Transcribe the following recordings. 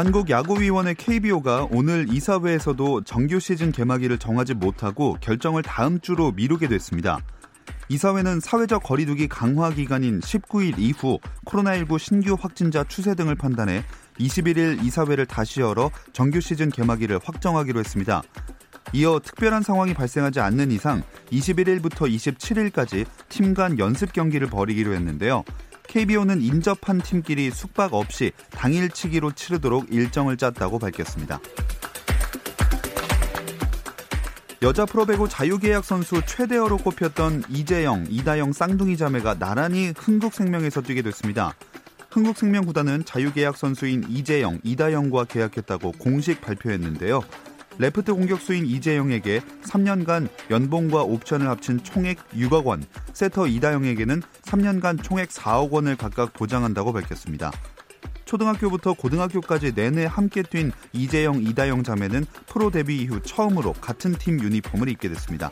한국야구위원회 KBO가 오늘 이사회에서도 정규 시즌 개막일을 정하지 못하고 결정을 다음 주로 미루게 됐습니다. 이사회는 사회적 거리두기 강화 기간인 19일 이후 코로나19 신규 확진자 추세 등을 판단해 21일 이사회를 다시 열어 정규 시즌 개막일을 확정하기로 했습니다. 이어 특별한 상황이 발생하지 않는 이상 21일부터 27일까지 팀 간 연습 경기를 벌이기로 했는데요. KBO는 인접한 팀끼리 숙박 없이 당일치기로 치르도록 일정을 짰다고 밝혔습니다. 여자 프로배구 자유계약 선수 최대어로 꼽혔던 이재영, 이다영 쌍둥이 자매가 나란히 흥국생명에서 뛰게 됐습니다. 흥국생명 구단은 자유계약 선수인 이재영, 이다영과 계약했다고 공식 발표했는데요. 레프트 공격수인 이재영에게 3년간 연봉과 옵션을 합친 총액 6억 원, 세터 이다영에게는 3년간 총액 4억 원을 각각 보장한다고 밝혔습니다. 초등학교부터 고등학교까지 내내 함께 뛴 이재영, 이다영 자매는 프로 데뷔 이후 처음으로 같은 팀 유니폼을 입게 됐습니다.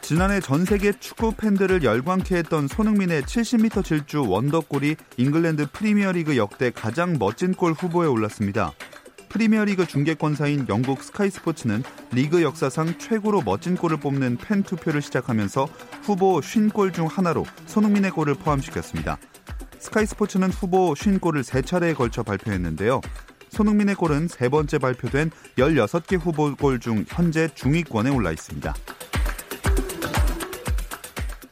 지난해 전 세계 축구 팬들을 열광케 했던 손흥민의 70m 질주 원더골이 잉글랜드 프리미어리그 역대 가장 멋진 골 후보에 올랐습니다. 프리미어리그 중계권사인 영국 스카이 스포츠는 리그 역사상 최고로 멋진 골을 뽑는 팬 투표를 시작하면서 후보 50골 중 하나로 손흥민의 골을 포함시켰습니다. 스카이 스포츠는 후보 50골을 3차례에 걸쳐 발표했는데요. 손흥민의 골은 세 번째 발표된 16개 후보 골 중 현재 중위권에 올라 있습니다.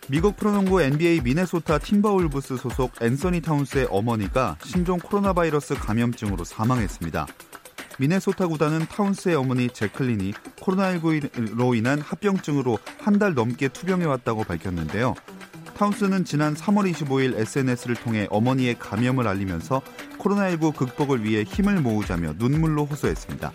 미국 프로농구 NBA 미네소타 팀버울브스 소속 앤서니 타운스의 어머니가 신종 코로나 바이러스 감염증으로 사망했습니다. 미네소타 구단은 타운스의 어머니 제클린이 코로나19로 인한 합병증으로 한 달 넘게 투병해 왔다고 밝혔는데요. 타운스는 지난 3월 25일 SNS를 통해 어머니의 감염을 알리면서 코로나19 극복을 위해 힘을 모으자며 눈물로 호소했습니다.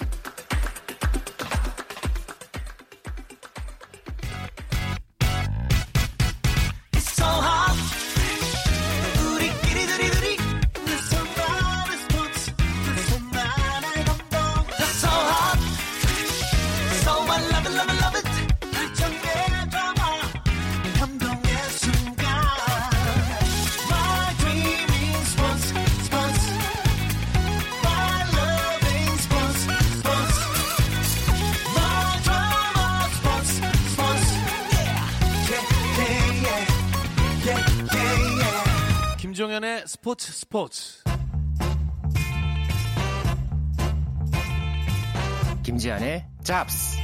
김종현의 스포츠 스포츠. 김지한의 잡스.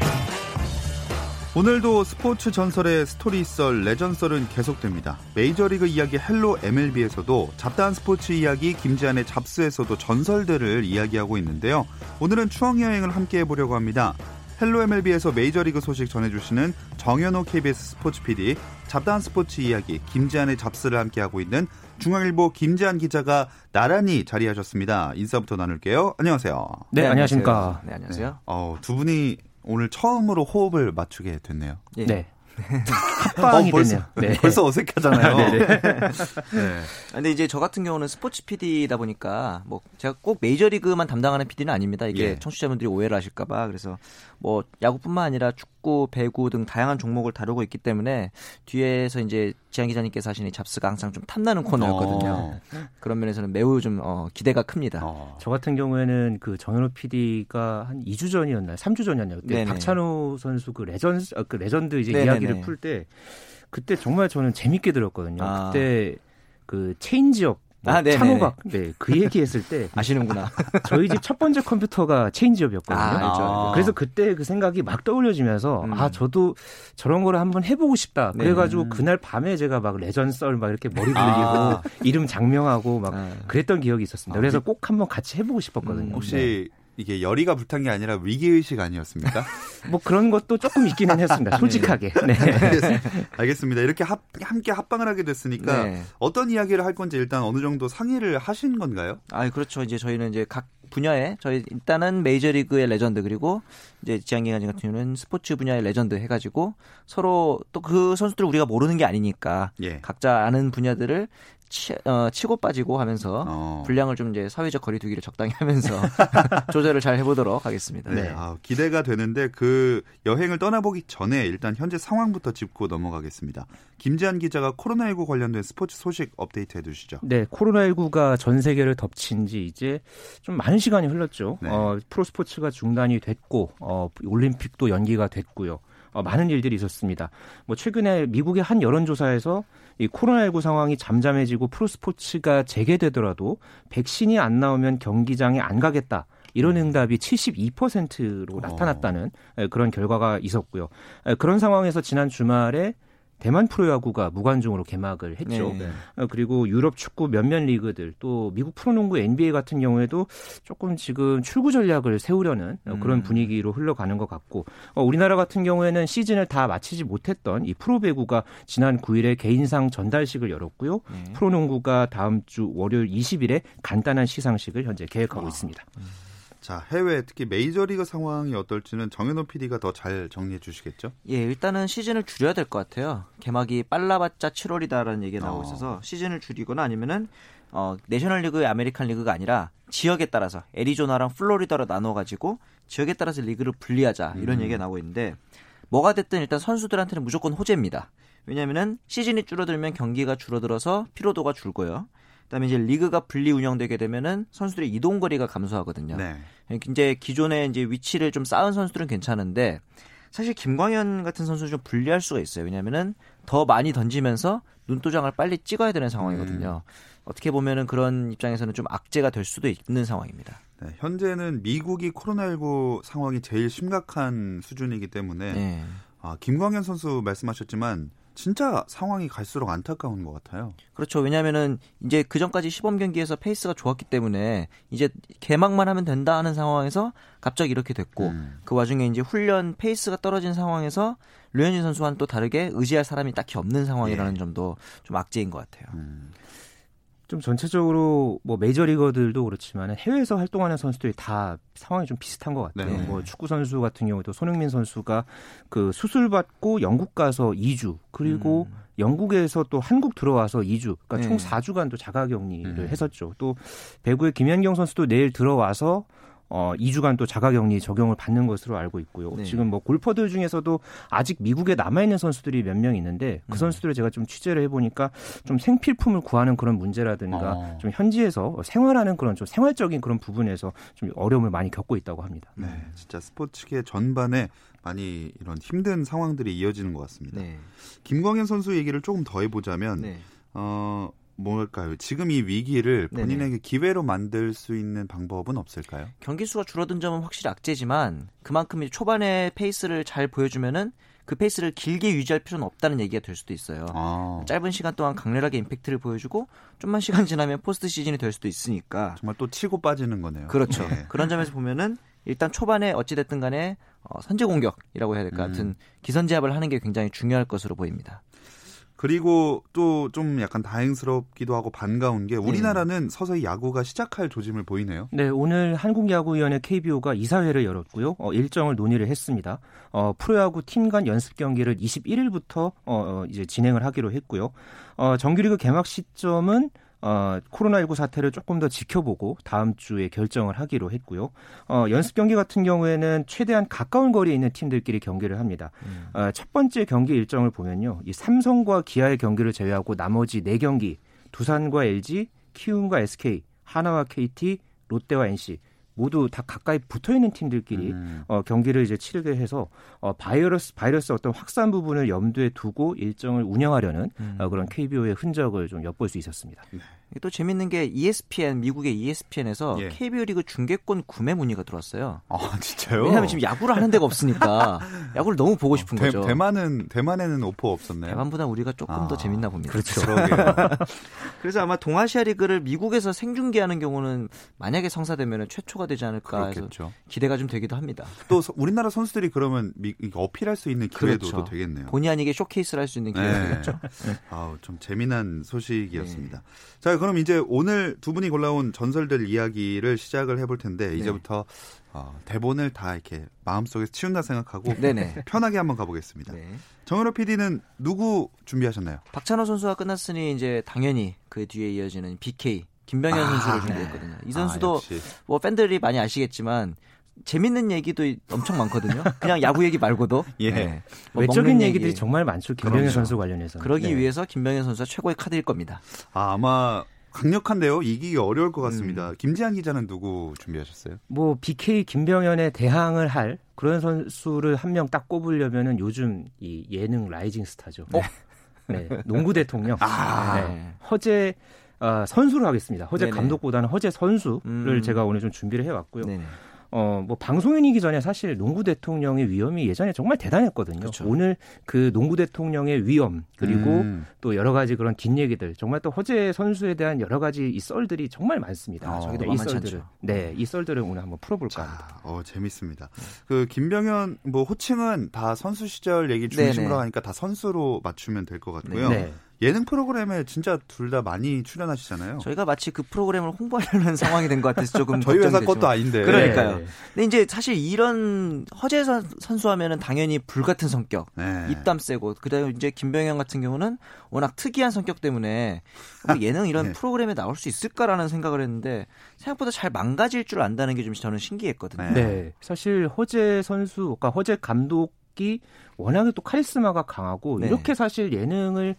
오늘도 스포츠 전설의 스토리 썰, 레전썰은 계속됩니다. 메이저리그 이야기 헬로 MLB에서도 잡다한 스포츠 이야기 김지한의 잡스에서도 전설들을 이야기하고 있는데요. 오늘은 추억 여행을 함께 해보려고 합니다. 헬로 MLB에서 메이저리그 소식 전해주시는 정현호 KBS 스포츠 PD, 잡다한 스포츠 이야기 김지한의 잡스를 함께하고 있는 중앙일보 김지한 기자가 나란히 자리하셨습니다. 인사부터 나눌게요. 안녕하세요. 네, 네 안녕하십니까. 네, 안녕하세요. 네. 어, 두 분이 오늘 처음으로 호흡을 맞추게 됐네요. 예. 네. 합방이 어, 벌써, 됐네요. 네. 벌써 어색하잖아요. 네. 네. 근데 이제 저 같은 경우는 스포츠 PD다 보니까 뭐 제가 꼭 메이저리그만 담당하는 PD는 아닙니다. 이게 예. 청취자분들이 오해를 하실까봐 그래서 뭐 야구뿐만 아니라 축구, 배구 등 다양한 종목을 다루고 있기 때문에 뒤에서 이제 지한 기자님께서 하시는 잡스가 항상 좀 탐나는 코너였거든요. 어. 그런 면에서는 매우 좀 어, 기대가 큽니다. 어. 저 같은 경우에는 그 정현호 PD가 한 2주 전이었나요? 3주 전이었나요? 그때 네네. 박찬호 선수 그 레전드 어, 그 레전드 이제 네네네. 이야기를 풀 때 그때 정말 저는 재밌게 들었거든요. 아. 그때 그 체인지업 뭐 아, 찬호 박 네, 그 얘기했을 때 아시는구나. 저희 집 첫 번째 컴퓨터가 체인지업이었거든요. 아, 알죠. 그래서 그때 그 생각이 막 떠올려지면서 음. 아 저도 저런 거를 한번 해보고 싶다. 네. 그래가지고 음. 그날 밤에 제가 막 레전썰 막 이렇게 머리 굴리고 아. 이름 작명하고 막 아. 그랬던 기억이 있었습니다. 그래서 꼭 한번 같이 해보고 싶었거든요. 음, 혹시 네. 이게 열의가 불탄 게 아니라 위기 의식 아니었습니까? 뭐 그런 것도 조금 있기는 했습니다. 솔직하게. 네. 알겠습니다. 이렇게 합, 함께 합방을 하게 됐으니까 네. 어떤 이야기를 할 건지 일단 어느 정도 상의를 하신 건가요? 아, 그렇죠. 이제 저희는 이제 각 분야에 저희 일단은 메이저리그의 레전드 그리고 이제 지한 기자님 같은 경우는 스포츠 분야의 레전드 해가지고 서로 또 그 선수들 우리가 모르는 게 아니니까 예. 각자 아는 분야들을 치, 어, 치고 빠지고 하면서 어. 분량을 좀 이제 사회적 거리두기를 적당히 하면서 조절을 잘 해보도록 하겠습니다. 네, 네. 아, 기대가 되는데 그 여행을 떠나보기 전에 일단 현재 상황부터 짚고 넘어가겠습니다. 김지한 기자가 코로나19 관련된 스포츠 소식 업데이트 해주시죠. 네, 코로나19가 전 세계를 덮친 지 이제 좀 많은 시간이 흘렀죠. 네. 어, 프로 스포츠가 중단이 됐고 어, 올림픽도 연기가 됐고요. 어, 많은 일들이 있었습니다. 뭐 최근에 미국의 한 여론조사에서 이 코로나19 상황이 잠잠해지고 프로스포츠가 재개되더라도 백신이 안 나오면 경기장에 안 가겠다. 이런 음. 응답이 72%로 나타났다는 어. 그런 결과가 있었고요. 그런 상황에서 지난 주말에 대만 프로야구가 무관중으로 개막을 했죠. 네. 어, 그리고 유럽 축구 몇몇 리그들 또 미국 프로농구 NBA 같은 경우에도 조금 지금 출구 전략을 세우려는 어, 그런 음. 분위기로 흘러가는 것 같고 어, 우리나라 같은 경우에는 시즌을 다 마치지 못했던 이 프로배구가 지난 9일에 개인상 전달식을 열었고요. 네. 프로농구가 다음 주 월요일 20일에 간단한 시상식을 현재 계획하고 아. 있습니다. 음. 자, 해외 특히 메이저리그 상황이 어떨지는 정현호 PD가 더 잘 정리해 주시겠죠? 예, 일단은 시즌을 줄여야 될 것 같아요. 개막이 빨라봤자 7월이다라는 얘기가 나오고 어. 있어서 시즌을 줄이거나 아니면은 어, 내셔널 리그, 아메리칸 리그가 아니라 지역에 따라서 애리조나랑 플로리다로 나눠 가지고 지역에 따라서 리그를 분리하자 이런 음. 얘기가 나오고 있는데 뭐가 됐든 일단 선수들한테는 무조건 호재입니다. 왜냐면은 시즌이 줄어들면 경기가 줄어들어서 피로도가 줄고요. 그다음에 이제 리그가 분리 운영되게 되면은 선수들의 이동 거리가 감소하거든요. 네. 이제 기존에 이제 위치를 좀 쌓은 선수들은 괜찮은데 사실 김광현 같은 선수는 좀 불리할 수가 있어요. 왜냐면은 더 많이 던지면서 눈도장을 빨리 찍어야 되는 상황이거든요. 음. 어떻게 보면은 그런 입장에서는 좀 악재가 될 수도 있는 상황입니다. 네, 현재는 미국이 코로나19 상황이 제일 심각한 수준이기 때문에 네. 아, 김광현 선수 말씀하셨지만 진짜 상황이 갈수록 안타까운 것 같아요. 그렇죠. 왜냐하면은 이제 그 전까지 시범 경기에서 페이스가 좋았기 때문에 이제 개막만 하면 된다 하는 상황에서 갑자기 이렇게 됐고 음. 그 와중에 이제 훈련 페이스가 떨어진 상황에서 류현진 선수와는 또 다르게 의지할 사람이 딱히 없는 상황이라는 예. 점도 좀 악재인 것 같아요. 음. 좀 전체적으로 뭐 메이저리거들도 그렇지만 해외에서 활동하는 선수들이 다 상황이 좀 비슷한 것 같아요. 네. 뭐 축구 선수 같은 경우도 손흥민 선수가 그 수술 받고 영국 가서 2주 그리고 음. 영국에서 또 한국 들어와서 2주, 그러니까 네. 총 4주간 또 자가격리를 음. 했었죠. 또 배구의 김연경 선수도 내일 들어와서 어 2주간 또 자가격리 적용을 받는 것으로 알고 있고요. 네. 지금 뭐 골퍼들 중에서도 아직 미국에 남아 있는 선수들이 몇 명 있는데 그 음. 선수들을 제가 좀 취재를 해 보니까 좀 생필품을 구하는 그런 문제라든가 어. 좀 현지에서 생활하는 그런 좀 생활적인 그런 부분에서 좀 어려움을 많이 겪고 있다고 합니다. 네, 진짜 스포츠계 전반에 많이 이런 힘든 상황들이 이어지는 것 같습니다. 네. 김광현 선수 얘기를 조금 더 해보자면 네. 어. 뭘까요? 지금 이 위기를 본인에게 네네. 기회로 만들 수 있는 방법은 없을까요? 경기 수가 줄어든 점은 확실히 악재지만 그만큼 초반에 페이스를 잘 보여주면은 그 페이스를 길게 유지할 필요는 없다는 얘기가 될 수도 있어요. 아. 짧은 시간 동안 강렬하게 임팩트를 보여주고 좀만 시간 지나면 포스트 시즌이 될 수도 있으니까 정말 또 치고 빠지는 거네요. 그렇죠. 네. 그런 점에서 보면은 일단 초반에 어찌됐든 간에 어, 선제 공격이라고 해야 될까 음. 같은 기선제압을 하는 게 굉장히 중요할 것으로 보입니다. 그리고 또 좀 약간 다행스럽기도 하고 반가운 게 우리나라는 네. 서서히 야구가 시작할 조짐을 보이네요. 네, 오늘 한국야구위원회 KBO가 이사회를 열었고요. 어, 일정을 논의를 했습니다. 어, 프로야구 팀 간 연습 경기를 21일부터 어, 어, 이제 진행을 하기로 했고요. 어, 정규리그 개막 시점은 어, 코로나19 사태를 조금 더 지켜보고 다음 주에 결정을 하기로 했고요. 어, 연습 경기 같은 경우에는 최대한 가까운 거리에 있는 팀들끼리 경기를 합니다. 음. 어, 첫 번째 경기 일정을 보면요. 이 삼성과 기아의 경기를 제외하고 나머지 4경기 두산과 LG, 키움과 SK, 하나와 KT, 롯데와 NC 모두 다 가까이 붙어 있는 팀들끼리 음. 어, 경기를 이제 치르게 해서 어, 바이러스 바이러스 어떤 확산 부분을 염두에 두고 일정을 운영하려는 음. 어, 그런 KBO의 흔적을 좀 엿볼 수 있었습니다. 네. 또 재밌는 게 ESPN 미국의 ESPN에서 예. KBO 리그 중계권 구매 문의가 들어왔어요. 아 진짜요? 왜냐하면 지금 야구를 하는 데가 없으니까 야구를 너무 보고 싶은 어, 대, 거죠. 대만은 대만에는 오퍼 없었나요? 대만보다 우리가 조금 아, 더 재밌나 봅니다. 그렇죠. 그래서 아마 동아시아 리그를 미국에서 생중계하는 경우는 만약에 성사되면 최초가 되지 않을까 해서 기대가 좀 되기도 합니다. 또 우리나라 선수들이 그러면 미, 어필할 수 있는 기회도 그렇죠. 되겠네요. 본의 아니게 쇼케이스를 할 수 있는 기회가 네. 되겠죠. 네. 아우 좀 재미난 소식이었습니다. 네. 자 그럼 이제 오늘 두 분이 골라온 전설들 이야기를 시작을 해볼 텐데 네. 이제부터 어, 대본을 다 이렇게 마음속에 치운다 생각하고 네네. 편하게 한번 가보겠습니다. 네. 정현호 PD는 누구 준비하셨나요? 박찬호 선수가 끝났으니 이제 당연히 그 뒤에 이어지는 BK 김병현 아, 선수를 네. 준비했거든요. 이 선수도 아, 뭐 팬들이 많이 아시겠지만 재밌는 얘기도 엄청 많거든요. 그냥 야구 얘기 말고도. 예. 네. 뭐 외적인 얘기들이 얘기. 정말 많죠. 김병현 그렇죠. 선수 관련해서. 그러기 네. 위해서 김병현 선수가 최고의 카드일 겁니다. 아, 아마 강력한데요. 이기기 어려울 것 같습니다. 음. 김지한 기자는 누구 준비하셨어요? 뭐 BK 김병현에 대항을 할 그런 선수를 한 명 딱 꼽으려면은 요즘 이 예능 라이징 스타죠. 어? 네. 농구 대통령. 아. 네. 허재 어, 선수로 하겠습니다. 허재 네네. 감독보다는 허재 선수를 음. 제가 오늘 좀 준비를 해왔고요. 네네. 어, 뭐 방송인이기 전에 사실 농구 대통령의 위험이 예전에 정말 대단했거든요. 그렇죠. 오늘 그 농구 대통령의 위험 그리고 음. 또 여러 가지 그런 긴 얘기들 정말 또 허재 선수에 대한 여러 가지 이 썰들이 정말 많습니다. 아, 저기도 네, 이 썰들을 네, 이 썰들을 오늘 한번 풀어볼까 합니다. 어, 재밌습니다. 그 김병현 뭐 호칭은 다 선수 시절 얘기 중심으로 네네. 하니까 다 선수로 맞추면 될 것 같고요. 네. 예능 프로그램에 진짜 둘 다 많이 출연하시잖아요. 저희가 마치 그 프로그램을 홍보하려는 상황이 된 것 같아서 조금 저희 회사 것도 아닌데. 그러니까요. 네. 근데 이제 사실 이런 허재 선수 하면은 당연히 불 같은 성격, 네. 입담 세고 그다음에 이제 김병현 같은 경우는 워낙 특이한 성격 때문에 뭐 예능 이런 네. 프로그램에 나올 수 있을까라는 생각을 했는데 생각보다 잘 망가질 줄 안다는 게 좀 저는 신기했거든요. 네. 네. 사실 허재 선수, 그러니까 허재 감독이 워낙에 또 카리스마가 강하고 네. 이렇게 사실 예능을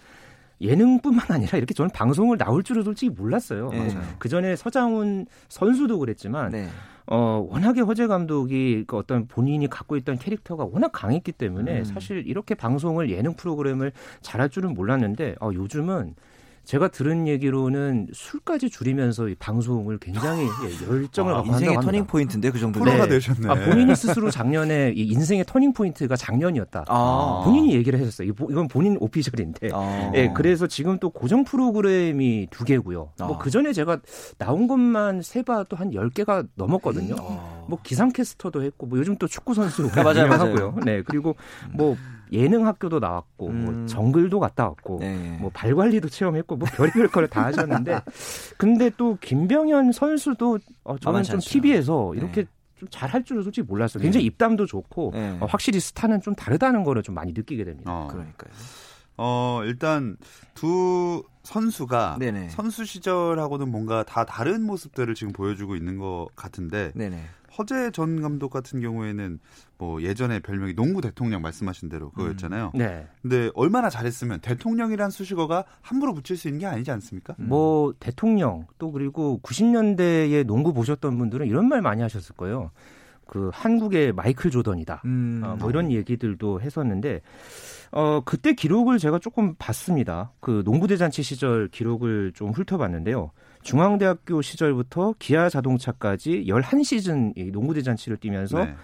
예능뿐만 아니라 이렇게 저는 방송을 나올 줄은 솔직히 몰랐어요. 네. 그 전에 서장훈 선수도 그랬지만 네. 어, 워낙에 허재 감독이 그 어떤 본인이 갖고 있던 캐릭터가 워낙 강했기 때문에 음. 사실 이렇게 방송을 예능 프로그램을 잘할 줄은 몰랐는데 어, 요즘은 제가 들은 얘기로는 술까지 줄이면서 이 방송을 굉장히 예, 열정을 아, 갖고 인생의 터닝 포인트인데 그 정도 프로가 네. 되셨네. 아, 본인이 스스로 작년에 이 인생의 터닝 포인트가 작년이었다. 아. 본인이 얘기를 하셨어요. 이건 본인 official인데. 아. 예, 그래서 지금 또 고정 프로그램이 두 개고요. 뭐 아. 그 전에 제가 나온 것만 세봐도 한 10개가 넘었거든요. 아. 뭐 기상캐스터도 했고 뭐 요즘 또 축구 선수 아, 맞아요, 맞아요. 네, 그리고 뭐 예능 학교도 나왔고 뭐 음. 뭐 정글도 갔다 왔고 네. 뭐 발 관리도 체험했고 뭐 별의별 거를 다 하셨는데 근데 또 김병현 선수도 어, 저는 좀 TV에서 이렇게 네. 좀 잘할 줄은 솔직히 몰랐어요. 굉장히 네. 입담도 좋고 네. 어, 확실히 스타는 좀 다르다는 거를 좀 많이 느끼게 됩니다. 어. 그러니까요. 어, 일단 두 선수가 네네. 선수 시절하고는 뭔가 다 다른 모습들을 지금 보여주고 있는 것 같은데 네네. 허재 전 감독 같은 경우에는 뭐 예전에 별명이 농구 대통령 말씀하신 대로 그거였잖아요. 음. 네. 근데 얼마나 잘했으면 대통령이란 수식어가 함부로 붙일 수 있는 게 아니지 않습니까? 음. 뭐 대통령 또 그리고 90년대에 농구 보셨던 분들은 이런 말 많이 하셨을 거예요. 그 한국의 마이클 조던이다. 음. 어, 뭐 이런 얘기들도 했었는데 어 그때 기록을 제가 조금 봤습니다. 그 농구 대잔치 시절 기록을 좀 훑어봤는데요. 중앙대학교 시절부터 기아 자동차까지 11시즌 농구대 잔치를 뛰면서 네.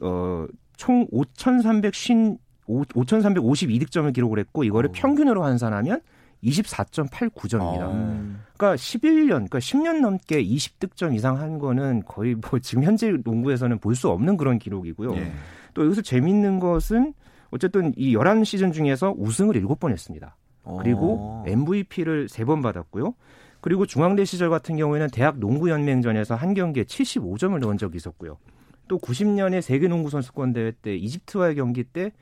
어, 총 5,350 5,352득점을 기록을 했고 이거를 오. 평균으로 환산하면 24.89점입니다. 어. 그러니까 11년, 그러니까 10년 넘게 20득점 이상 한 거는 거의 뭐 지금 현재 농구에서는 볼 수 없는 그런 기록이고요. 예. 또 여기서 재밌는 것은 어쨌든 이 11시즌 중에서 우승을 7번 했습니다. 그리고 MVP를 3번 받았고요. 그리고 중앙대 시절 같은 경우에는 대학 농구연맹전에서 한 경기에 75점을 넣은 적이 있었고요. 또 90년에 세계 농구 선수권 대회 때 이집트와의 경기 때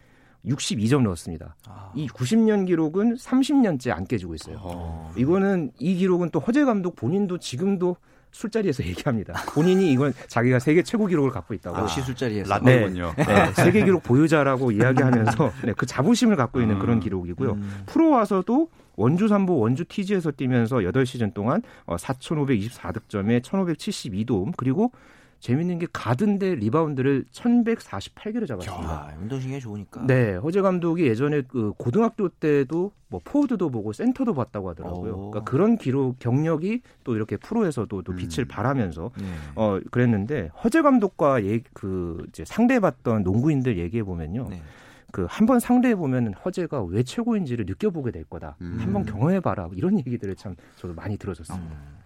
62점 넣었습니다. 아. 이 90년 기록은 30년째 안 깨지고 있어요. 어. 이거는 이 기록은 또 허재 감독 본인도 지금도 술자리에서 얘기합니다. 본인이 이건 자기가 세계 최고 기록을 갖고 있다고. 역시 술자리에서. 라떼군요. 네, 네, 세계 기록 보유자라고 이야기하면서 네, 그 자부심을 갖고 있는 음. 그런 기록이고요. 음. 프로 와서도 원주 삼보 원주 TG에서 뛰면서 8시즌 동안 4,524득점에 어, 1,572도움 그리고 재밌는 게 가드인데 리바운드를 1148개를 잡았습니다. 야, 운동신경이 좋으니까. 네, 허재 감독이 예전에 그 고등학교 때도 뭐 포워드도 보고 센터도 봤다고 하더라고요. 오. 그러니까 그런 기록 경력이 또 이렇게 프로에서도 또 빛을 음. 발하면서 네. 어 그랬는데 허재 감독과 예, 그 이제 상대해봤던 농구인들 얘기해 보면요. 네. 그 한 번 상대해 보면 허재가 왜 최고인지를 느껴보게 될 거다. 음. 한번 경험해 봐라. 이런 얘기들을 참 저도 많이 들어왔습니다. 음.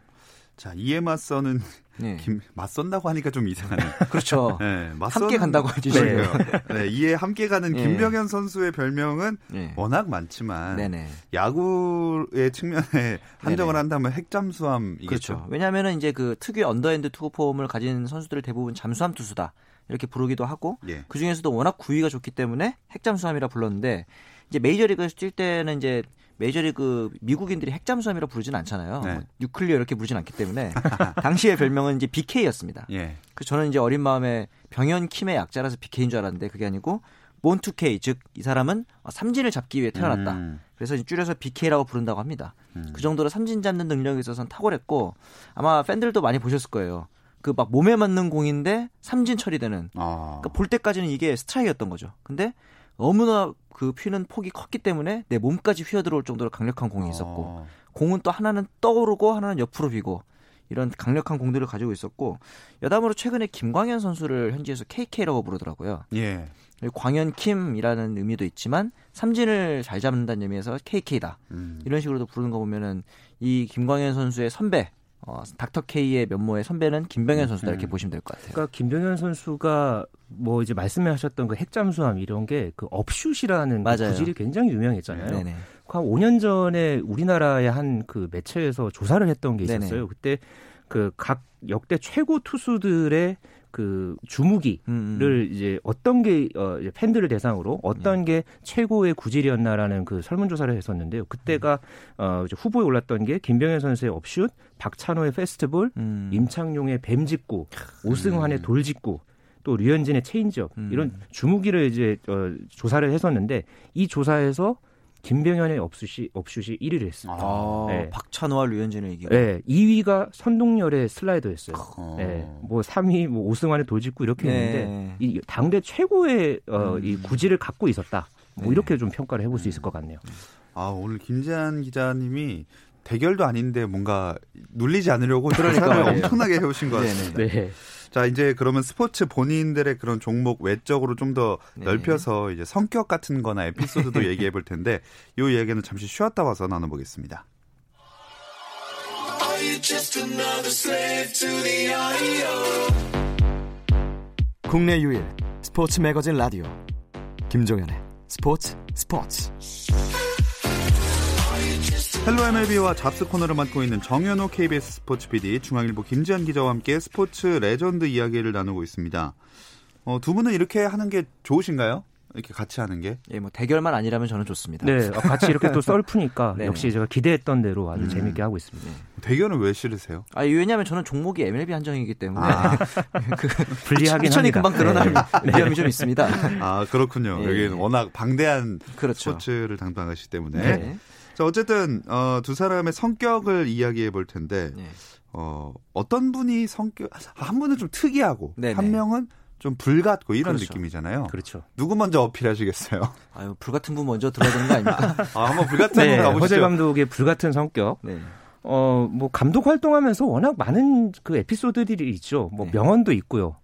자 이에 맞서는 네. 김, 맞선다고 하니까 좀 이상하네요. 그렇죠. 네, 맞선, 함께 간다고 하지. 네. 네, 이에 함께 가는 네. 김병현 선수의 별명은 네. 워낙 많지만 네네. 야구의 측면에 한정을 네네. 한다면 핵잠수함이겠죠. 그렇죠. 왜냐하면 이제 그 특유의 언더핸드 투구 폼을 가진 선수들 대부분 잠수함 투수다. 이렇게 부르기도 하고 예. 그 중에서도 워낙 구위가 좋기 때문에 핵잠수함이라 불렀는데 이제 메이저리그에서 뛸 때는 이제 메이저리그 미국인들이 핵잠수함이라 부르지는 않잖아요. 네. 뭐 뉴클리어 이렇게 부르진 않기 때문에 당시의 별명은 이제 BK였습니다. 예. 그 저는 이제 어린 마음에 병현 킴의 약자라서 BK인 줄 알았는데 그게 아니고 몬투케이 즉 이 사람은 삼진을 잡기 위해 태어났다. 음. 그래서 줄여서 BK라고 부른다고 합니다. 음. 그 정도로 삼진 잡는 능력에 있어서는 탁월했고 아마 팬들도 많이 보셨을 거예요. 그 막 몸에 맞는 공인데 삼진 처리되는. 아. 그러니까 볼 때까지는 이게 스트라이크였던 거죠. 근데 너무나 그 휘는 폭이 컸기 때문에 내 몸까지 휘어들어올 정도로 강력한 공이 있었고 아. 공은 또 하나는 떠오르고 하나는 옆으로 비고 이런 강력한 공들을 가지고 있었고 여담으로 최근에 김광현 선수를 현지에서 KK라고 부르더라고요. 예. 광현 킴이라는 의미도 있지만 삼진을 잘 잡는다는 의미에서 KK다. 음. 이런 식으로도 부르는 거 보면은 이 김광현 선수의 선배 어, 닥터 K의 면모의 선배는 김병현 선수다 이렇게 음. 보시면 될 것 같아요. 그러니까 김병현 선수가 뭐 이제 말씀하셨던 그 핵잠수함 이런 게 그 업슛이라는 그 구질이 굉장히 유명했잖아요. 네네. 한 5년 전에 우리나라의 한 그 매체에서 조사를 했던 게 있었어요. 네네. 그때 그 각 역대 최고 투수들의 그 주무기를 음, 음. 이제 어떤 게 어, 팬들을 대상으로 어떤 네. 게 최고의 구질이었나라는 그 설문조사를 했었는데요. 그때가 어, 이제 후보에 올랐던 게 김병현 선수의 업슛, 박찬호의 패스트볼, 음. 임창용의 뱀직구, 오승환의 음. 돌직구, 또 류현진의 체인지업 음. 이런 주무기를 이제 어, 조사를 했었는데 이 조사에서 김병현의 업슛이 업슛이 1위를 했습니다. 아, 네. 박찬호와 류현진을 이기고. 네, 2위가 선동열의 슬라이더였어요. 어. 네, 뭐 3위 뭐 오승환의 돌직구 이렇게 네. 했는데 이 당대 최고의 어, 음. 이 구질을 갖고 있었다. 뭐 네. 이렇게 좀 평가를 해볼 수 있을 것 같네요. 아 오늘 김재한 기자님이 대결도 아닌데 뭔가 눌리지 않으려고 그러니까 엄청나게 해오신 것 같습니다. 네. 자, 이제 그러면 스포츠 본인들의 그런 종목 외적으로 좀더 네. 넓혀서 이제 성격 같은 거나 에피소드도 얘기해 볼 텐데 요 얘기는 잠시 쉬었다 와서 나눠보겠습니다. 국내 유일 스포츠 매거진 라디오 김종현의 스포츠 스포츠 헬로 MLB와 잡스 코너를 맡고 있는 정현호 KBS 스포츠 PD, 중앙일보 김지한 기자와 함께 스포츠 레전드 이야기를 나누고 있습니다. 어, 두 분은 이렇게 하는 게 좋으신가요? 이렇게 같이 하는 게? 예, 뭐 대결만 아니라면 저는 좋습니다. 네, 어, 같이 이렇게 또 썰 푸니까 네. 역시 제가 기대했던 대로 아주 음. 재밌게 하고 있습니다. 네. 대결은 왜 싫으세요? 아, 왜냐하면 저는 종목이 MLB 한정이기 때문에 아. 그 불리하긴 합니다. 금방 드러날 네. 위험이 좀 있습니다. 아, 그렇군요. 네. 여기는 워낙 방대한 그렇죠. 스포츠를 담당하시기 때문에. 네. 자, 어쨌든 어, 두 사람의 성격을 이야기해 볼 텐데 네. 어, 어떤 분이 성격 한 분은 좀 특이하고 네네. 한 명은 좀 불같고 이런 그렇죠. 느낌이잖아요. 그렇죠. 누구 먼저 어필하시겠어요? 아유, 불같은 분 먼저 들어야 되는 거 아닙니까? 아, 한번 불같은 네, 분 가보시죠. 허재 감독의 불같은 성격. 네. 어, 뭐 감독 활동하면서 워낙 많은 그 에피소드들이 있죠. 뭐 네. 명언도 있고요.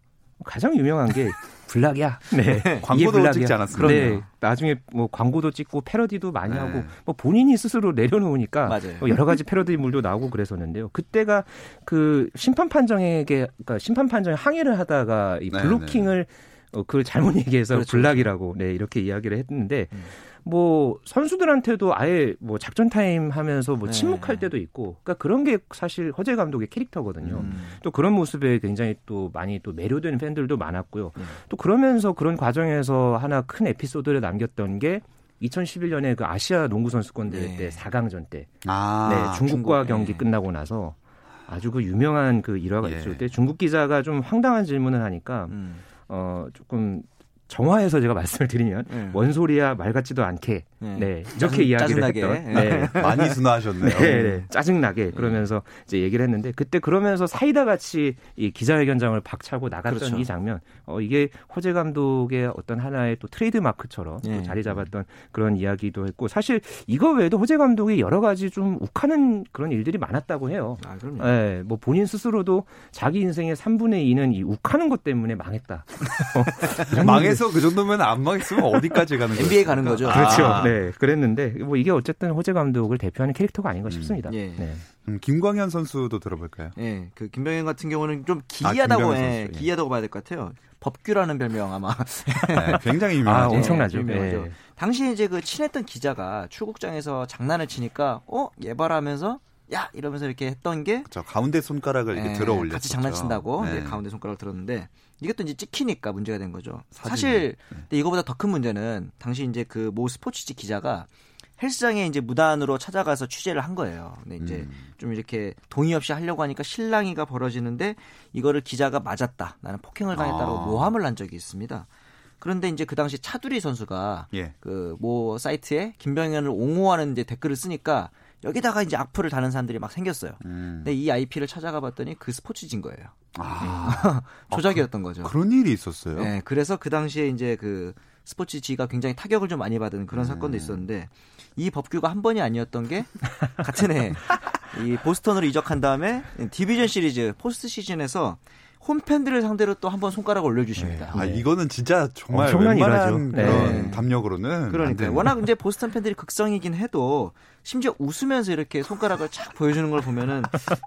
가장 유명한 게 블락이야. 네. 광고도 블락이야. 찍지 않았습니까? 네. 나중에 뭐 광고도 찍고 패러디도 많이 네. 하고 뭐 본인이 스스로 내려놓으니까 뭐 여러 가지 패러디물도 나오고 그랬었는데요. 그때가 그 심판 판정에게 그러니까 심판 판정에 항의를 하다가 이 네, 블로킹을 네. 어, 그걸 잘못 얘기해서 그렇죠. 블락이라고 네 이렇게 이야기를 했는데 음. 뭐 선수들한테도 아예 뭐 작전 타임 하면서 뭐 네. 침묵할 때도 있고 그러니까 그런 게 사실 허재 감독의 캐릭터거든요. 음. 또 그런 모습에 굉장히 또 많이 또 매료되는 팬들도 많았고요. 네. 또 그러면서 그런 과정에서 하나 큰 에피소드를 남겼던 게 2011년에 그 아시아 농구 선수권 대회 네. 때 4강전 때 아, 네, 중국과 중국, 경기 네. 끝나고 나서 아주 그 유명한 그 일화가 예. 있죠. 그때 중국 기자가 좀 황당한 질문을 하니까 음. 어 조금 정화해서 제가 말씀을 드리면 네. 원소리야 말 같지도 않게 네, 네 이렇게 짜증, 이야기를 짜증나게. 했던 네. 많이 순화하셨네요. 네, 네. 짜증나게 네. 그러면서 이제 얘기를 했는데 그때 그러면서 사이다 같이 이 기자회견장을 박차고 나갔던 그렇죠. 이 장면 어 이게 허재 감독의 어떤 하나의 또 트레이드 마크처럼 또 네. 자리 잡았던 그런 이야기도 했고 사실 이거 외에도 허재 감독이 여러 가지 좀 욱하는 그런 일들이 많았다고 해요. 아, 그럼요. 네, 뭐 본인 스스로도 자기 인생의 3분의 2는 이 욱하는 것 때문에 망했다. 망 해서 그 정도면 안 망했으면 어디까지 가는 거예요? NBA 가는 거죠. 그렇죠. 아. 네. 그랬는데 뭐 이게 어쨌든 호재 감독을 대표하는 캐릭터가 아닌가 음. 싶습니다. 예. 네. 음, 김광현 선수도 들어볼까요? 예. 그 김광현 같은 경우는 좀 기이하다고 아, 해. 예. 기이하다고 봐야 될 것 같아요. 법규라는 별명 아마 네, 굉장히 유명하죠. 아, 엄청나죠. 네. 당시에 이제 그 친했던 기자가 출국장에서 장난을 치니까 어 예바라면서 야 이러면서 이렇게 했던 게 그렇죠. 가운데 손가락을 이렇게 네, 들어 올렸죠. 같이 장난친다고 네. 가운데 손가락을 들었는데 이것도 이제 찍히니까 문제가 된 거죠. 사실 네. 근데 이거보다 더 큰 문제는 당시 이제 그 모 스포츠지 기자가 헬스장에 이제 무단으로 찾아가서 취재를 한 거예요. 근데 이제 음. 좀 이렇게 동의 없이 하려고 하니까 실랑이가 벌어지는데 이거를 기자가 맞았다. 나는 폭행을 당했다고 아. 모함을 한 적이 있습니다. 그런데 이제 그 당시 차두리 선수가 예. 그모 사이트에 김병현을 옹호하는 이제 댓글을 쓰니까 여기다가 이제 악플을 다는 사람들이 막 생겼어요. 음. 근데 이 IP를 찾아가 봤더니 그 스포츠진 거예요. 아. 조작이었던 거죠. 그런 일이 있었어요. 네, 그래서 그 당시에 이제 그 스포츠지가 굉장히 타격을 좀 많이 받은 그런 음. 사건도 있었는데 이 법규가 한 번이 아니었던 게 같은 해 이 보스턴으로 이적한 다음에 디비전 시리즈 포스트 시즌에서 홈팬들을 상대로 또 한번 손가락 올려주십니다. 네. 아 네. 이거는 진짜 정말 엄청난 일화죠. 그런 네. 담력으로는 그러니까 워낙 이제 보스턴 팬들이 극성이긴 해도 심지어 웃으면서 이렇게 손가락을 착 보여주는 걸 보면은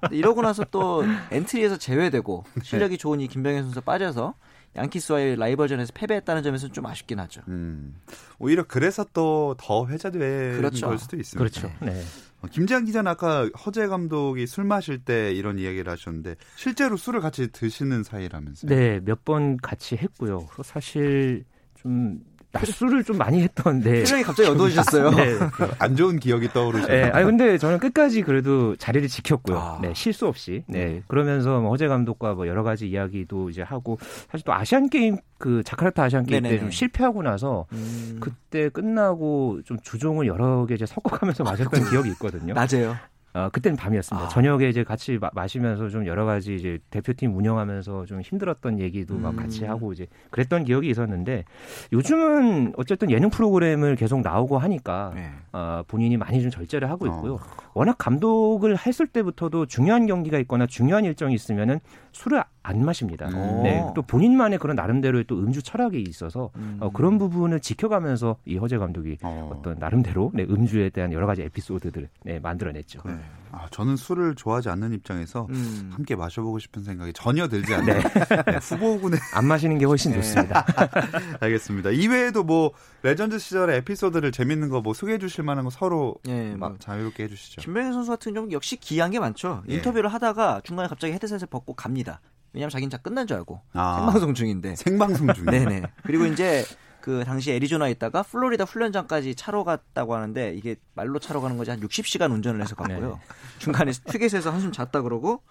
이러고 나서 또 엔트리에서 제외되고 실력이 좋은 이 김병현 선수 빠져서 양키스와의 라이벌전에서 패배했다는 점에서는 좀 아쉽긴 하죠. 음, 오히려 그래서 또 더 회자되는 그렇죠. 걸 수도 있습니다. 그렇죠. 네. 어, 김지한 기자는 아까 허재 감독이 술 마실 때 이런 이야기를 하셨는데 실제로 술을 같이 드시는 사이라면서요? 네, 몇 번 같이 했고요. 사실 좀 낮술을 좀 많이 했던데. 표정이 갑자기 어두워지셨어요. 네. 안 좋은 기억이 떠오르시네요. 네. 아니, 근데 저는 끝까지 그래도 자리를 지켰고요. 아. 네. 실수 없이. 네. 네. 그러면서 뭐 허재 감독과 뭐 여러 가지 이야기도 이제 하고 사실 또 아시안 게임 그 자카르타 아시안 게임 때 좀 실패하고 나서 음. 그때 끝나고 좀 주종을 여러 개 이제 섞어가면서 마셨던 기억이 있거든요. 맞아요. 어, 그때는 밤이었습니다. 아. 저녁에 이제 같이 마, 마시면서 좀 여러 가지 이제 대표팀 운영하면서 좀 힘들었던 얘기도 음. 막 같이 하고 이제 그랬던 기억이 있었는데 요즘은 어쨌든 예능 프로그램을 계속 나오고 하니까 네. 어, 본인이 많이 좀 절제를 하고 있고요. 어. 워낙 감독을 했을 때부터도 중요한 경기가 있거나 중요한 일정이 있으면은 술을 안 마십니다. 음. 네, 또 본인만의 그런 나름대로의 또 음주 철학이 있어서 음. 어, 그런 부분을 지켜가면서 이 허재 감독이 어. 떤 나름대로 네, 음주에 대한 여러 가지 에피소드들을 네, 만들어냈죠. 네. 아, 저는 술을 좋아하지 않는 입장에서 음. 함께 마셔보고 싶은 생각이 전혀 들지 않네요. 네. 네, 후보군에 안 마시는 게 훨씬 네. 좋습니다. 알겠습니다. 이외에도 뭐 레전드 시절의 에피소드를 재밌는 거 뭐 소개해 주실 만한 거 서로 네, 뭐 자유롭게 해 주시죠. 김병현 선수 같은 경우 역시 기이한 게 많죠. 예. 인터뷰를 하다가 중간에 갑자기 헤드셋을 벗고 갑니다. 왜냐하면 자기는 자 끝난 줄 알고 아, 생방송 중인데. 생방송 중. 네네. 그리고 이제 그 당시 애리조나에 있다가 플로리다 훈련장까지 차로 갔다고 하는데 이게 말로 차로 가는 거지 한 60시간 운전을 해서 갔고요. 네. 중간에 휴게소에서 한숨 잤다 그러고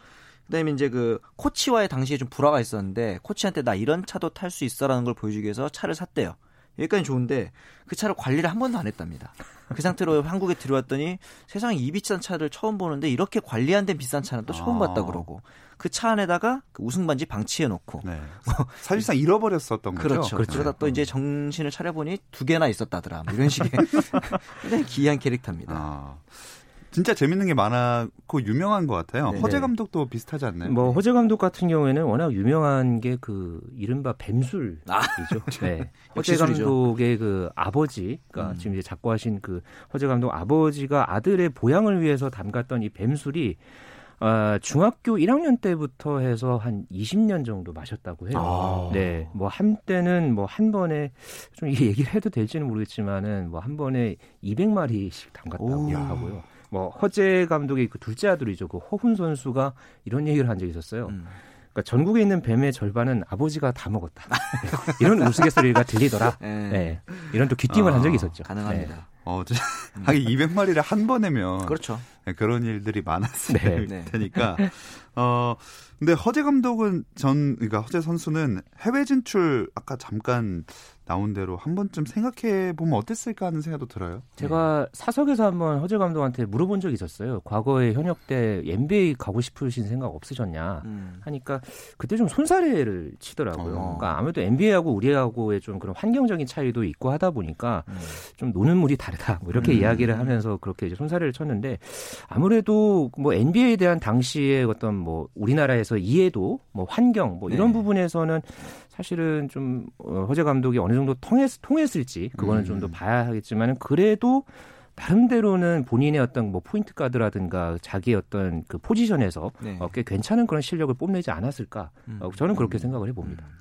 그다음에 이제 그 코치와의 당시에 좀 불화가 있었는데 코치한테 나 이런 차도 탈 수 있어라는 걸 보여주기 위해서 차를 샀대요. 여기까지 좋은데 그 차를 관리를 한 번도 안 했답니다. 그 상태로 한국에 들어왔더니 세상에 이 비싼 차를 처음 보는데 이렇게 관리 안 된 비싼 차는 또 처음 아. 봤다 그러고 그 차 안에다가 그 우승 반지 방치해 놓고 네. 뭐 사실상 잃어버렸었던 거죠. 그렇죠. 그렇죠. 그러다 또 이제 정신을 차려보니 두 개나 있었다더라. 뭐 이런 식의 굉장히 기이한 캐릭터입니다. 아. 진짜 재밌는 게 많았고 유명한 것 같아요. 네네. 허재 감독도 비슷하지 않나요? 뭐 허재 감독 같은 경우에는 워낙 유명한 게 그 이른바 뱀술이죠. 아, 네. 허재 감독의 그 아버지, 그러니까 음. 지금 이제 작고하신 그 허재 감독 아버지가 아들의 보양을 위해서 담갔던 이 뱀술이 어, 중학교 1학년 때부터 해서 한 20년 정도 마셨다고 해요. 아. 네. 뭐 한때는 뭐 한 번에 좀이 얘기를 해도 될지는 모르겠지만은 뭐 한 번에 200마리씩 담갔다고 오. 하고요. 뭐 허재 감독의 그 둘째 아들이죠. 그 허훈 선수가 이런 얘기를 한 적이 있었어요. 음. 그러니까 전국에 있는 뱀의 절반은 아버지가 다 먹었다. 이런 우스갯소리가 들리더라. 네. 네. 이런 또 귀띔을 아, 한 적이 있었죠. 가능합니다. 네. 어, 하긴 200마리를 한 번에면 그렇죠. 네, 그런 일들이 많았을 네. 테니까. 어, 근데 허재 감독은 전, 그러니까 허재 선수는 해외 진출 아까 잠깐 나온 대로 한 번쯤 생각해 보면 어땠을까 하는 생각도 들어요. 제가 사석에서 한번 허재 감독한테 물어본 적이 있었어요. 과거에 현역 때 NBA 가고 싶으신 생각 없으셨냐 음. 하니까 그때 좀 손사래를 치더라고요. 어. 그러니까 아무래도 NBA하고 우리하고의 좀 그런 환경적인 차이도 있고 하다 보니까 음. 좀 노는 물이 다르다. 뭐 이렇게 음. 이야기를 하면서 그렇게 이제 손사래를 쳤는데 아무래도 뭐 NBA에 대한 당시의 어떤 뭐 우리나라에서 이해도 뭐 환경 뭐 이런 네. 부분에서는 사실은 좀 어, 허재 감독이 어느 정도 통했, 통했을지 그거는 음. 좀더 봐야 하겠지만은 그래도 나름대로는 본인의 어떤 뭐 포인트 가드라든가 자기의 어떤 그 포지션에서 네. 어, 꽤 괜찮은 그런 실력을 뽐내지 않았을까 음. 어, 저는 그렇게 음. 생각을 해봅니다. 음.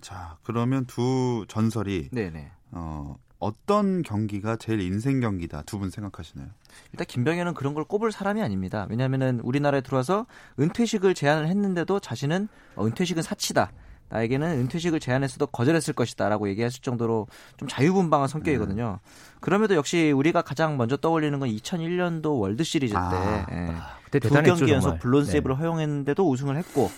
자 그러면 두 전설이 네네. 어, 어떤 경기가 제일 인생 경기다 두 분 생각하시나요? 일단 김병현은 그런 걸 꼽을 사람이 아닙니다. 왜냐하면 우리나라에 들어와서 은퇴식을 제안을 했는데도 자신은 어, 은퇴식은 사치다. 나에게는 은퇴식을 제안했어도 거절했을 것이다라고 얘기했을 정도로 좀 자유분방한 성격이거든요. 음. 그럼에도 역시 우리가 가장 먼저 떠올리는 건 2001년도 월드 시리즈 때 아, 예. 아, 그때 두 경기 연속 블론 네. 세이브를 허용했는데도 우승을 했고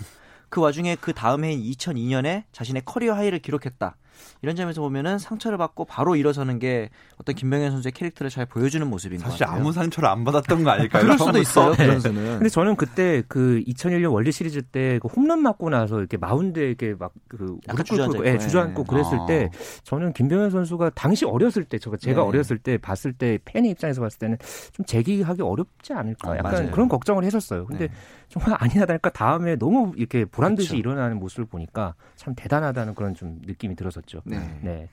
그 와중에 그 다음 해인 2002년에 자신의 커리어 하이를 기록했다. 이런 점에서 보면은 상처를 받고 바로 일어서는 게 어떤 김병현 선수의 캐릭터를 잘 보여주는 모습인 것 같아요. 사실 아무 상처를 안 받았던 거 아닐까요? 그럴 수도 있어요. 그 선수는. 네. 근데 저는 그때 그 2001년 월드 시리즈 때 그 홈런 맞고 나서 이렇게 마운드에 이렇게 막그 무릎 꿇고 예, 주저앉고 그랬을 아. 때 저는 김병현 선수가 당시 어렸을 때 제가 제가 네. 어렸을 때 봤을 때 팬의 입장에서 봤을 때는 좀 재기하기 어렵지 않을까 약간 아, 그런 걱정을 했었어요. 근데 네. 정말 아니하다니까 다음에 너무 이렇게 보란 듯이 그렇죠. 일어나는 모습을 보니까 참 대단하다는 그런 좀 느낌이 들었었죠. 네. 네.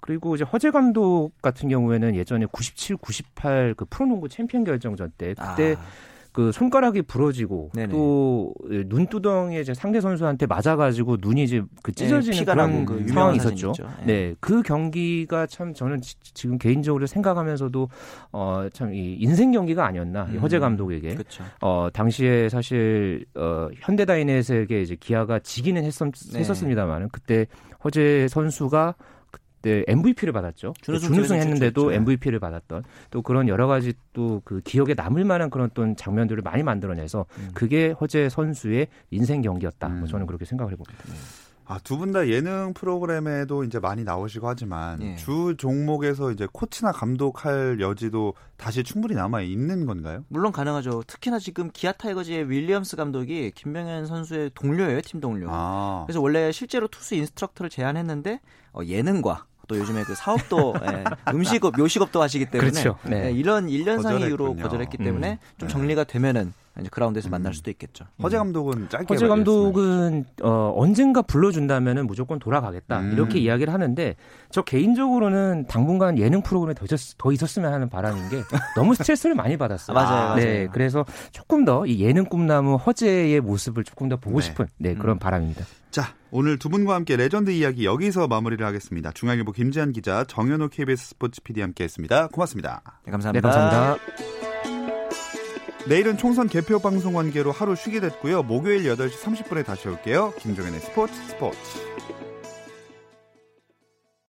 그리고 이제 허재 감독 같은 경우에는 예전에 97, 98 그 프로농구 챔피언 결정전 때 그때 아. 그 손가락이 부러지고 네네. 또 눈두덩이에 이제 상대 선수한테 맞아가지고 눈이 이제 그 네, 찢어지는 네, 그런 그 상황이 있었죠. 네. 네. 그 경기가 참 저는 지, 금 개인적으로 생각하면서도 어 참 이 인생 경기가 아니었나 음. 허재 감독에게. 그쵸. 어 당시에 사실 어 현대다이넷에게 이제 기아가 지기는 했었, 네. 했었습니다만은 그때 허재 선수가 때 MVP를 받았죠. 준우승, 준우승 했는데도 MVP를 받았던 또 그런 여러 가지 또 그 기억에 남을 만한 그런 또 장면들을 많이 만들어내서 음. 그게 허재 선수의 인생 경기였다. 뭐 음. 뭐 저는 그렇게 생각을 해봅니다. 네. 아, 두 분 다 예능 프로그램에도 이제 많이 나오시고 하지만 네. 주 종목에서 이제 코치나 감독할 여지도 다시 충분히 남아 있는 건가요? 물론 가능하죠. 특히나 지금 기아 타이거즈의 윌리엄스 감독이 김병현 선수의 동료예요, 팀 동료. 아. 그래서 원래 실제로 투수 인스트럭터를 제안했는데 어, 예능과 또 요즘에 그 사업도 예, 음식업 요식업도 하시기 때문에 그렇죠. 네. 예, 이런 일신상 이유로 거절했기 때문에 음. 좀 네. 정리가 되면은 이제 그라운드에서 음. 만날 수도 있겠죠. 허재 감독은 짧게 허재 감독은 어, 언젠가 불러준다면은 무조건 돌아가겠다 음. 이렇게 이야기를 하는데 저 개인적으로는 당분간 예능 프로그램에 더, 있었, 더 있었으면 하는 바람인 게 너무 스트레스를 많이 받았어요. 아, 맞아요, 네, 맞아요. 그래서 조금 더 이 예능 꿈나무 허재의 모습을 조금 더 보고 네. 싶은 네, 그런 음. 바람입니다. 자, 오늘 두 분과 함께 레전드 이야기 여기서 마무리를 하겠습니다. 중앙일보 김지한 기자, 정현호 KBS 스포츠 PD 함께했습니다. 고맙습니다. 네, 감사합니다. 네, 감사합니다. 내일은 총선 개표 방송 관계로 하루 쉬게 됐고요. 목요일 8시 30분에 다시 올게요. 김종현의 스포츠 스포츠.